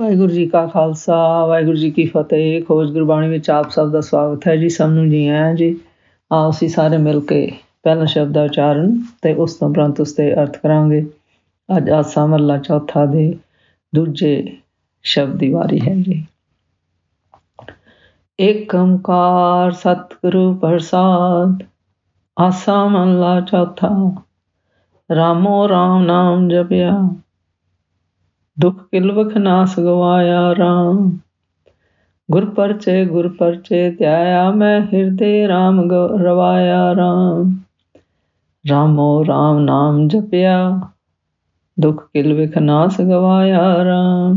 ਵਾਹਿਗੁਰੂ ਜੀ ਕਾ ਖਾਲਸਾ, ਵਾਹਿਗੁਰੂ ਜੀ ਕੀ ਫਤਿਹ। ਖੋਜ ਗੁਰਬਾਣੀ ਵਿੱਚ ਆਪ ਸਭ ਦਾ ਸਵਾਗਤ ਹੈ ਜੀ, ਸਭ ਨੂੰ ਜੀ ਆਇਆਂ ਜੀ। ਆਓ ਅਸੀਂ ਸਾਰੇ ਮਿਲ ਕੇ ਪਹਿਲਾ ਸ਼ਬਦ ਦਾ ਉਚਾਰਨ ਤੇ ਉਸ ਤੋਂ ਉਪਰੰਤ ਉਸ ਤੇ ਅਰਥ ਕਰਾਂਗੇ। ਅੱਜ ਆਸਾ ਮਹਲਾ ਚੌਥਾ ਦੇ ਦੂਜੇ ਸ਼ਬਦ ਦੀ ਵਾਰੀ ਹੈ ਜੀ। ਏਕ ਓੰਕਾਰ ਸਤਿਗੁਰੂ ਪ੍ਰਸਾਦ, ਆਸਾ ਮਹਲਾ ਚੌਥਾ। ਰਾਮੋ ਰਾਮ ਨਾਮ ਜਪਿਆ। ਦੁਖ ਕਿਲਵਖ ਨਾਸ ਗਵਾਇਆ RAM ਗੁਰ ਪਰਚੇ ਗੁਰ ਪਰਚੇ ਧਿਆਇਆ ਮੈਂ, ਹਿਰਦੇ RAM ਰਵਾਇਆ RAM ਰਾਮੋ RAM ਨਾਮ ਜਪਿਆ, ਦੁਖ ਕਿਲਵਖ ਨਾਸ ਗਵਾਇਆ RAM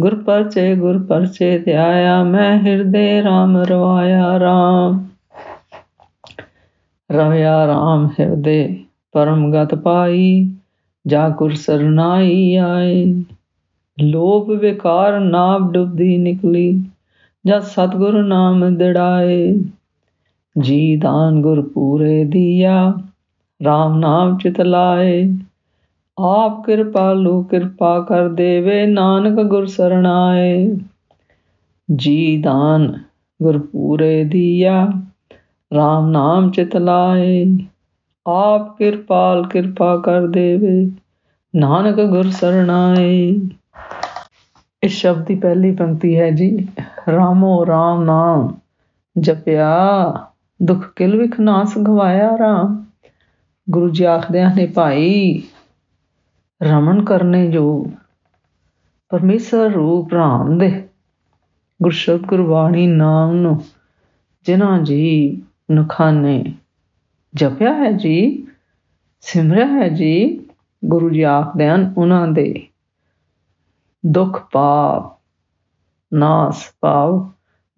ਗੁਰ ਪਰਚੇ ਗੁਰ ਪਰਚੇ ਧਿਆਇਆ ਮੈਂ, ਹਿਰਦੇ RAM ਰਵਾਇਆ RAM ਰਵਿਆ RAM ਹਿਰਦੇ, ਪਰਮ ਗਤ ਪਾਈ ਜਾ ਗੁਰ ਸਰਨਾਈ ਆਏ। ਲੋਭ ਵਿਕਾਰ ਨਾਮ ਡੁੱਬਦੀ ਨਿਕਲੀ ਜਦ ਸਤਗੁਰ ਨਾਮ ਦਿੜਾਏ। ਜੀ ਦਾਨ ਗੁਰ ਪੂਰੇ ਦੀਆ RAM ਨਾਮ ਚਿਤ ਲਾਏ। ਆਪ ਕਿਰਪਾਲੂ ਕਿਰਪਾ ਕਰ ਦੇਵੇ, ਨਾਨਕ ਗੁਰ ਸਰਣਾਏ। ਜੀ ਦਾਨ ਗੁਰ ਪੂਰੇ ਦੀਆ RAM ਨਾਮ ਚਿਤ ਲਾਏ। ਆਪ ਕਿਰਪਾਲ ਕਿਰਪਾ ਕਰ ਦੇਵੇ। ਨਾਨਕ ਗੁਰ ਸਰਣਾਏ। ਇਸ ਸ਼ਬਦ ਦੀ ਪਹਿਲੀ ਪੰਕਤੀ ਹੈ ਜੀ, ਰਾਮੋ RAM ਨਾਮ, ਜਪਿਆ, ਦੁੱਖ ਕਿਲ ਵਿਖ ਨਾਸ ਗਵਾਇਆ RAM ਗੁਰੂ ਜੀ ਆਖਦੇ ਨੇ, ਭਾਈ, ਰਮਨ ਕਰਨੇ ਜੋ, ਪਰਮੇਸ਼ਰ ਰੂਪ ਰਾਮ ਦੇ। ਗੁਰਸ਼ਬਦ ਗੁਰਬਾਣੀ ਨਾਮ ਨੂੰ, ਜਿਨ੍ਹਾਂ ਜੀ ਨਖਾਨੇ ਜਪਿਆ ਹੈ ਜੀ, ਸਿਮਰਿਆ ਹੈ ਜੀ ਗੁਰੂ ਜੀ ਆਖਦੇ ਹਨ ਉਹਨਾਂ ਦੇ। ਦੁੱਖ ਪਾਪ, ਨਾਸ ਪਾਵ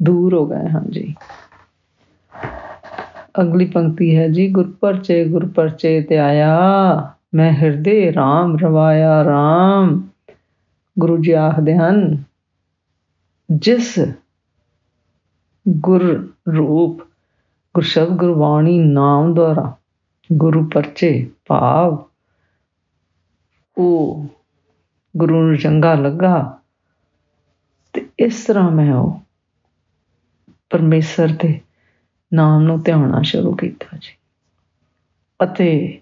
ਦੂਰ ਹੋ ਗਏ ਹਨ ਜੀ। ਅਗਲੀ ਪੰਕਤੀ ਹੈ ਜੀ, ਗੁਰ ਪਰਚੇ ਗੁਰ ਪਰਚੇ ਤੇ ਆਇਆ, ਮੈਂ ਹਿਰਦੇ RAM ਰਵਾਇਆ RAM ਗੁਰੂ ਜੀ ਆਖਦੇ ਹਨ, ਜਿਸ ਗੁਰ ਰੂਪ ਗੁਰਸ਼ਬਦ ਗੁਰਬਾਣੀ ਨਾਮ ਦੁਆਰਾ ਗੁਰੂ ਪਰਚੇ ਭਾਵ ਉਹ ਗੁਰੂ ਨੂੰ ਚੰਗਾ ਲੱਗਾ ਤੇ ਇਸ ਤਰ੍ਹਾਂ ਮੈਂ ਉਹ ਪਰਮੇਸ਼ਰ ਦੇ ਨਾਮ ਨੂੰ ਧਿਆਉਣਾ ਸ਼ੁਰੂ ਕੀਤਾ ਜੀ। ਅਤੇ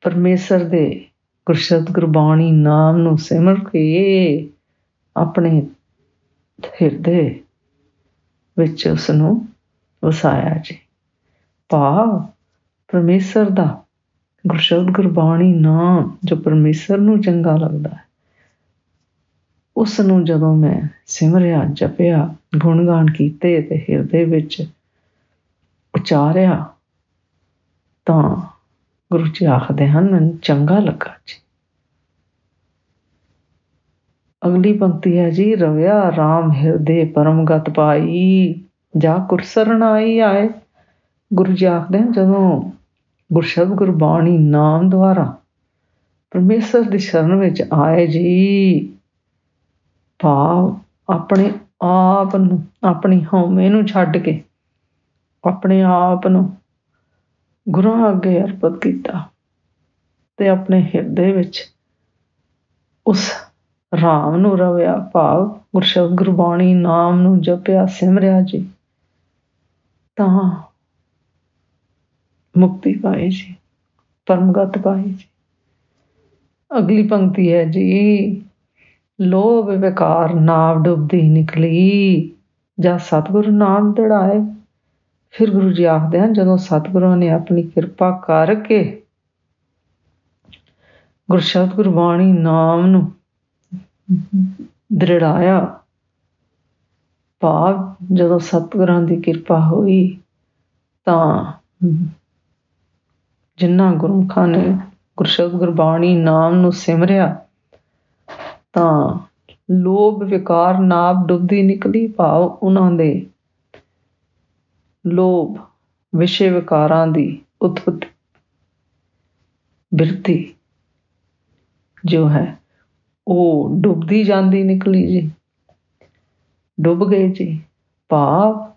ਪਰਮੇਸ਼ਰ ਦੇ ਗੁਰਸ਼ਬਦ ਗੁਰਬਾਣੀ ਨਾਮ ਨੂੰ ਸਿਮਰ ਕੇ ਆਪਣੇ ਹਿਰਦੇ ਵਿੱਚ ਉਸ ਨੂੰ ਵਸਾਇਆ ਜੀ। ਭਾਵ ਪਰਮੇਸ਼ਰ ਦਾ ਗੁਰਸ਼ਬਦ ਗੁਰਬਾਣੀ ਨਾਮ ਜੋ ਪਰਮੇਸ਼ਰ ਨੂੰ ਚੰਗਾ ਲੱਗਦਾ ਹੈ ਉਸ ਨੂੰ ਜਦੋਂ ਮੈਂ ਸਿਮਰਿਆ, ਜਪਿਆ, ਗੁਣਗਾਨ ਕੀਤੇ ਤੇ ਹਿਰਦੇ ਵਿੱਚ ਉਚਾਰਿਆ, ਤਾਂ ਗੁਰੂ ਜੀ ਆਖਦੇ ਹਨ, ਮੈਨੂੰ ਚੰਗਾ ਲੱਗਾ ਜੀ। ਅਗਲੀ ਪੰਕਤੀ ਹੈ ਜੀ, ਰਵਿਆ RAM ਹਿਰਦੇ ਪਰਮਗਤ ਪਾਈ। ਜਾ ਕੁਰਸਰਨ ਆਈ ਆਏ। ਗੁਰੂ ਜੀ ਆਖਦੇ ਹਨ, ਜਦੋਂ ਗੁਰਸ਼ਬਦ ਗੁਰਬਾਣੀ ਨਾਮ ਦੁਆਰਾ ਪਰਮੇਸ਼ਰ ਦੀ ਸ਼ਰਨ ਵਿੱਚ ਆਏ ਜੀ, ਭਾਵ ਆਪਣੇ ਆਪ ਨੂੰ, ਆਪਣੀ ਹਉਮੈ ਨੂੰ ਛੱਡ ਕੇ ਆਪਣੇ ਆਪ ਨੂੰ ਗੁਰਾਂ ਅੱਗੇ ਅਰਪਿਤ ਕੀਤਾ ਤੇ ਆਪਣੇ ਹਿਰਦੇ ਵਿੱਚ ਉਸ ਰਾਮ ਨੂੰ ਰਵਿਆ, ਭਾਵ ਗੁਰਸ਼ਬਦ ਗੁਰਬਾਣੀ ਨਾਮ ਨੂੰ ਜਪਿਆ, ਸਿਮਰਿਆ ਜੀ। ਤਾਂ ਮੁਕਤੀ ਪਾਈ ਜੀ, ਪਰਮਗਤ ਪਾਈ ਜੀ। ਅਗਲੀ ਪੰਕਤੀ ਹੈ ਜੀ, ਲੋਭ ਵਿਕਾਰ ਨਾਵ ਡੁੱਬਦੀ ਨਿਕਲੀ ਜਦ ਸਤਿਗੁਰੂ ਨਾਮ ਦੜਾਏ। ਫਿਰ ਗੁਰੂ ਜੀ ਆਖਦੇ ਹਨ, ਜਦੋਂ ਸਤਿਗੁਰਾਂ ਨੇ ਆਪਣੀ ਕਿਰਪਾ ਕਰਕੇ ਗੁਰਸ਼ਬਦ ਗੁਰਬਾਣੀ ਨਾਮ ਨੂੰ ਦ੍ਰਿੜਾਇਆ ਭਾਵ ਜਦੋਂ ਸਤਿਗੁਰਾਂ ਦੀ ਕਿਰਪਾ ਹੋਈ ਤਾਂ ਜਿਨ੍ਹਾਂ ਗੁਰਮੁਖਾਂ ਨੇ ਗੁਰਸ਼ਬਦ ਗੁਰਬਾਣੀ ਨਾਮ ਨੂੰ ਸਿਮਰਿਆ ਤਾਂ ਲੋਭ ਵਿਕਾਰ ਨਾਬ ਡੁੱਬਦੀ ਨਿਕਲੀ ਭਾਵ ਉਹਨਾਂ ਦੇ ਲੋਭ ਵਿਸ਼ੇ ਵਿਕਾਰਾਂ ਦੀ ਉਤਪਤੀ ਬਿਰਤੀ ਜੋ ਹੈ ਉਹ ਡੁੱਬਦੀ ਜਾਂਦੀ ਨਿਕਲੀ ਜੀ। ਡੁੱਬ ਗਏ ਜੀ। ਭਾਵ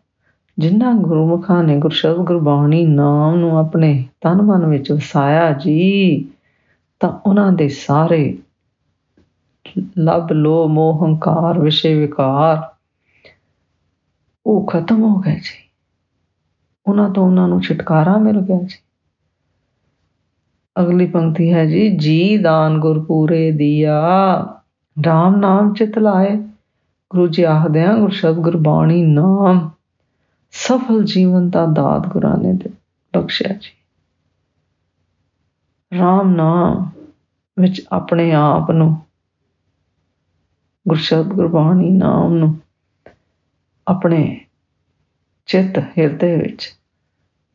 ਜਿਨ੍ਹਾਂ ਗੁਰਮੁਖਾਂ ਨੇ ਗੁਰਸ਼ਬਦ ਗੁਰਬਾਣੀ ਨਾਮ ਨੂੰ ਆਪਣੇ ਤਨ ਮਨ ਵਿੱਚ ਵਸਾਇਆ ਜੀ, ਤਾਂ ਉਹਨਾਂ ਦੇ ਸਾਰੇ ਲਬ ਲੋ ਮੋਹ ਹੰਕਾਰ ਵਿਸ਼ੇ ਵਿਕਾਰ, ਉਹ ਖਤਮ ਹੋ ਗਏ ਜੀ। ਉਹਨਾਂ ਤੋਂ ਉਹਨਾਂ ਨੂੰ ਛੁਟਕਾਰਾ ਮਿਲ ਗਿਆ ਜੀ। ਅਗਲੀ ਪੰਕਤੀ ਹੈ ਜੀ ਜੀ ਦਾਨ ਗੁਰਪੂਰੇ ਦੀਆ। RAM ਨਾਮ ਚਿਤ ਲਾਏ। ਗੁਰੂ ਜੀ ਆਖਦੇ ਆ, ਗੁਰ ਸ਼ਬਦ ਗੁਰਬਾਣੀ ਨਾਮ, ਸਫਲ ਜੀਵਨ ਦਾ ਦਾਤ ਗੁਰਾਂ ਨੇ ਬਖਸ਼ਿਆ ਜੀ। RAM ਨਾਮ ਵਿੱਚ ਆਪਣੇ ਆਪ ਨੂੰ ਗੁਰਸ਼ਬਦ ਗੁਰਬਾਣੀ ਨਾਮ ਨੂੰ ਆਪਣੇ ਚਿੱਤ ਹਿਰਦੇ ਵਿੱਚ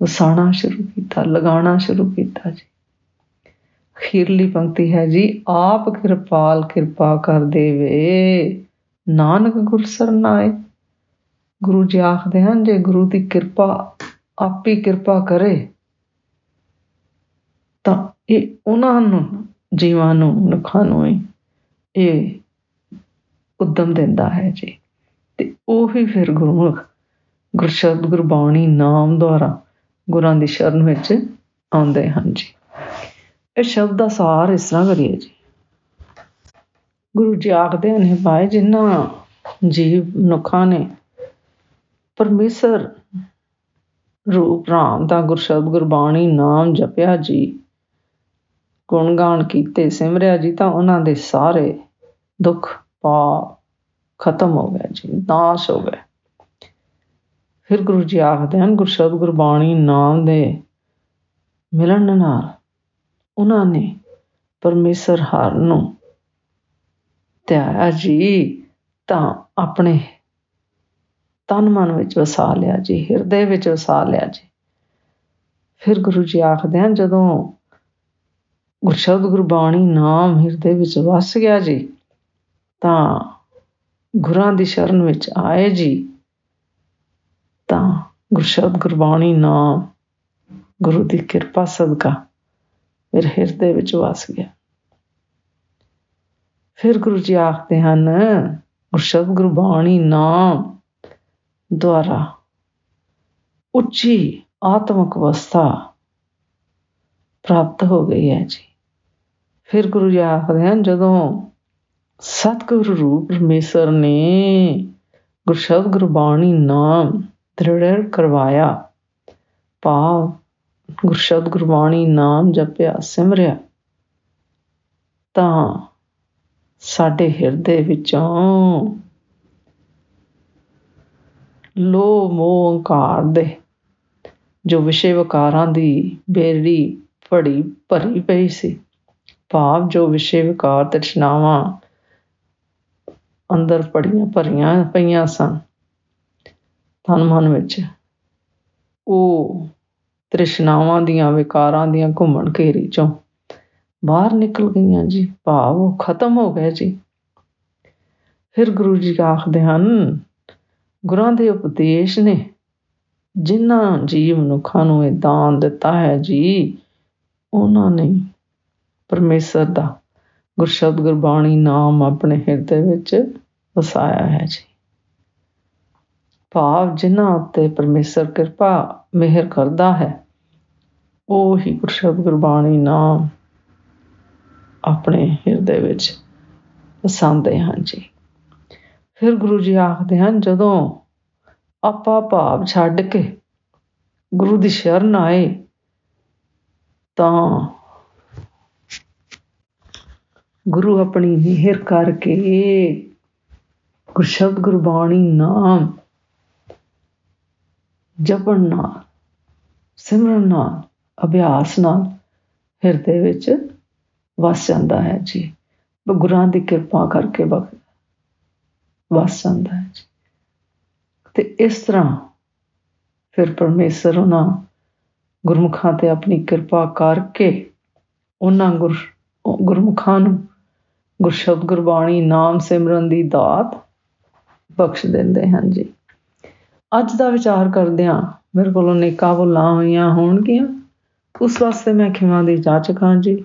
ਵਸਾਣਾ ਸ਼ੁਰੂ ਕੀਤਾ, ਲਗਾਉਣਾ ਸ਼ੁਰੂ ਕੀਤਾ ਜੀ। ਅਖੀਰਲੀ ਪੰਕਤੀ ਹੈ ਜੀ, ਆਪ ਕਿਰਪਾਲ ਕਿਰਪਾ ਕਰ ਦੇਵੇ। ਨਾਨਕ ਗੁਰ ਸਰਨਾਏ। ਗੁਰੂ ਜੀ ਆਖਦੇ ਹਨ, ਜੇ ਗੁਰੂ ਦੀ ਕਿਰਪਾ ਆਪੀ ਕਿਰਪਾ ਕਰੇ, ਤਾਂ ਇਹ ਉਹਨਾਂ ਨੂੰ, ਜੀਵਾਂ ਨੂੰ ਨਖਾਂ ਨੂੰ ਇਹ ਉਦਮ ਦਿੰਦਾ ਹੈ ਜੀ। ਤੇ ਉਹ ਹੀ ਫਿਰ ਗੁਰਮੁਖ ਗੁਰਸ਼ਬਦ ਗੁਰਬਾਣੀ ਨਾਮ ਦੁਆਰਾ ਗੁਰਾਂ ਦੀ ਸ਼ਰਨ ਵਿੱਚ ਆਉਂਦੇ ਹਨ ਜੀ। ਇਹ ਸ਼ਬਦ ਦਾ ਸਾਰ ਇਸ ਤਰ੍ਹਾਂ ਕਰੀਏ ਜੀ। ਗੁਰੂ ਜੀ ਆਖਦੇ ਨੇ, ਭਾਈ ਜਿਨ੍ਹਾਂ ਜੀਵ ਨੁਖਾਂ ਨੇ ਪਰਮੇਸ਼ਰ ਰੂਪ ਰਾਮ ਦਾ ਗੁਰਸ਼ਬਦ ਗੁਰਬਾਣੀ ਨਾਮ ਜਪਿਆ ਜੀ ਗੁਣਗਾਨ ਕੀਤੇ, ਸਿਮਰਿਆ ਜੀ, ਤਾਂ ਉਹਨਾਂ ਦੇ ਸਾਰੇ ਦੁੱਖ ਪਾਪ ਖਤਮ ਹੋ ਗਿਆ ਜੀ, ਨਾਸ਼ ਹੋ ਗਿਆ ਫਿਰ ਗੁਰੂ ਜੀ ਆਖਦੇ ਹਨ, ਗੁਰਸ਼ਬਦ ਗੁਰਬਾਣੀ ਨਾਮ ਦੇ ਮਿਲਣ ਨਾਲ ਉਹਨਾਂ ਨੇ ਪਰਮੇਸ਼ਰ ਹਰ ਨੂੰ ਧਿਆਇਆ ਜੀ, ਤਾਂ ਆਪਣੇ ਤਨ ਮਨ ਵਿੱਚ ਵਸਾ ਲਿਆ ਜੀ, ਹਿਰਦੇ ਵਿੱਚ ਵਸਾ ਲਿਆ ਜੀ। ਫਿਰ ਗੁਰੂ ਜੀ ਆਖਦੇ ਹਨ, ਜਦੋਂ ਗੁਰਸ਼ਬਦ ਗੁਰਬਾਣੀ ਨਾਮ ਹਿਰਦੇ ਵਿੱਚ ਵਸ ਗਿਆ ਜੀ, ਤਾਂ ਗੁਰਾਂ ਦੀ ਸ਼ਰਨ ਵਿੱਚ ਆਏ ਜੀ, ਤਾਂ ਗੁਰਸ਼ਬਦ ਗੁਰਬਾਣੀ ਨਾਮ ਗੁਰੂ ਦੀ ਕਿਰਪਾ ਸਦਕਾ ਮੇਰੇ ਹਿਰਦੇ ਵਿੱਚ ਵਸ ਗਿਆ। ਫਿਰ ਗੁਰੂ ਜੀ ਆਖਦੇ ਹਨ, ਗੁਰਸ਼ਬਦ ਗੁਰਬਾਣੀ ਨਾਮ ਦੁਆਰਾ ਉੱਚੀ ਆਤਮਿਕ ਅਵਸਥਾ ਪ੍ਰਾਪਤ ਹੋ ਗਈ ਹੈ ਜੀ। ਫਿਰ ਗੁਰੂ ਜੀ ਆਖਦੇ ਹਨ, ਜਦੋਂ ਸਤਿਗੁਰੂ ਰੂਪ ਪਰਮੇਸ਼ਰ ਨੇ ਗੁਰਸ਼ਬਦ ਗੁਰਬਾਣੀ ਨਾਮ ਦ੍ਰਿੜ ਕਰਵਾਇਆ, ਭਾਵ ਗੁਰਸ਼ਬਦ ਗੁਰਬਾਣੀ ਨਾਮ ਜਪਿਆ, ਸਿਮਰਿਆ, ਤਾਂ ਸਾਡੇ ਹਿਰਦੇ ਵਿੱਚੋਂ। ਲੋ ਮੋਹ ਹੰਕਾਰ ਦੇ ਜੋ ਵਿਸ਼ੇ ਵਿਕਾਰਾਂ ਦੀ ਬੇੜੀ ਭੜੀ ਭਰੀ ਪਈ ਸੀ। ਭਾਵ ਜੋ ਵਿਸ਼ੇ ਵਿਕਾਰ ਤ੍ਰਿਸ਼ਨਾਵਾਂ ਅੰਦਰ ਪੜੀਆਂ ਭਰੀਆਂ ਪਈਆਂ ਸਨ। ਤਨ ਮਨ ਵਿੱਚ ਉਹ ਤ੍ਰਿਸ਼ਨਾਵਾਂ ਦੀਆਂ ਵਿਕਾਰਾਂ ਦੀਆਂ ਘੁੰਮਣ ਘੇਰੀ ਚੋਂ ਬਾਹਰ ਨਿਕਲ ਗਈਆਂ ਜੀ, ਭਾਵ ਉਹ ਖਤਮ ਹੋ ਗਏ ਜੀ। ਫਿਰ ਗੁਰੂ ਜੀ ਆਖਦੇ ਹਨ, ਗੁਰਾਂ ਦੇ ਉਪਦੇਸ਼ ਨੇ ਜਿਨ੍ਹਾਂ ਜੀਵ ਮਨੁੱਖਾਂ ਨੂੰ ਇਹ ਦਾਨ ਦਿੱਤਾ ਹੈ ਜੀ, ਉਹਨਾਂ ਨੇ ਪਰਮੇਸ਼ਰ ਦਾ ਗੁਰਸ਼ਬਦ ਗੁਰਬਾਣੀ ਨਾਮ ਆਪਣੇ ਹਿਰਦੇ ਵਿੱਚ ਵਸਾਇਆ ਹੈ ਜੀ। ਭਾਵ ਜਿਨ੍ਹਾਂ ਉੱਤੇ ਪਰਮੇਸ਼ਰ ਕਿਰਪਾ ਮਿਹਰ ਕਰਦਾ ਹੈ, ਉਹ ਹੀ ਗੁਰਸ਼ਬਦ ਗੁਰਬਾਣੀ ਨਾਮ ਆਪਣੇ ਹਿਰਦੇ ਵਿੱਚ ਵਸਾਉਂਦੇ ਹਨ ਜੀ। ਫਿਰ ਗੁਰੂ ਜੀ ਆਖਦੇ ਹਨ, ਜਦੋਂ ਆਪਾ ਭਾਵ ਛੱਡ ਕੇ ਗੁਰੂ ਦੀ ਸ਼ਰਨ ਆਏ, ਤਾਂ ਗੁਰੂ ਆਪਣੀ ਮਿਹਰ ਕਰਕੇ ਗੁਰਸ਼ਬਦ ਗੁਰਬਾਣੀ ਨਾਮ ਜਪਣ ਨਾਲ, ਸਿਮਰਨ ਨਾਲ, ਅਭਿਆਸ ਨਾਲ ਹਿਰਦੇ ਵਿੱਚ ਵਸ ਜਾਂਦਾ ਹੈ ਜੀ। ਗੁਰਾਂ ਦੀ ਕਿਰਪਾ ਕਰਕੇ ਵਸ ਜਾਂਦਾ ਹੈ ਜੀ। ਤੇ ਇਸ ਤਰ੍ਹਾਂ ਫਿਰ ਪਰਮੇਸ਼ਰ ਉਹਨਾਂ ਗੁਰਮੁਖਾਂ ਤੇ ਆਪਣੀ ਕਿਰਪਾ ਕਰਕੇ ਉਹਨਾਂ ਗੁਰ ਗੁਰਮੁਖਾਂ ਨੂੰ ਗੁਰਸ਼ਬਦ ਗੁਰਬਾਣੀ, ਨਾਮ ਸਿਮਰਨ ਦੀ ਦਾਤ ਬਖਸ਼ ਦਿੰਦੇ ਹਨ ਜੀ। ਅੱਜ ਦਾ ਵਿਚਾਰ ਕਰਦਿਆਂ ਮੇਰੇ ਕੋਲੋਂ ਨੇਕਾਂ ਭੁੱਲਾਂ ਹੋਈਆਂ ਹੋਣਗੀਆਂ। ਉਸ ਵਾਸਤੇ ਮੈਂ ਖਿਮਾ ਦੀ ਜਾਚਕ ਹਾਂ ਜੀ।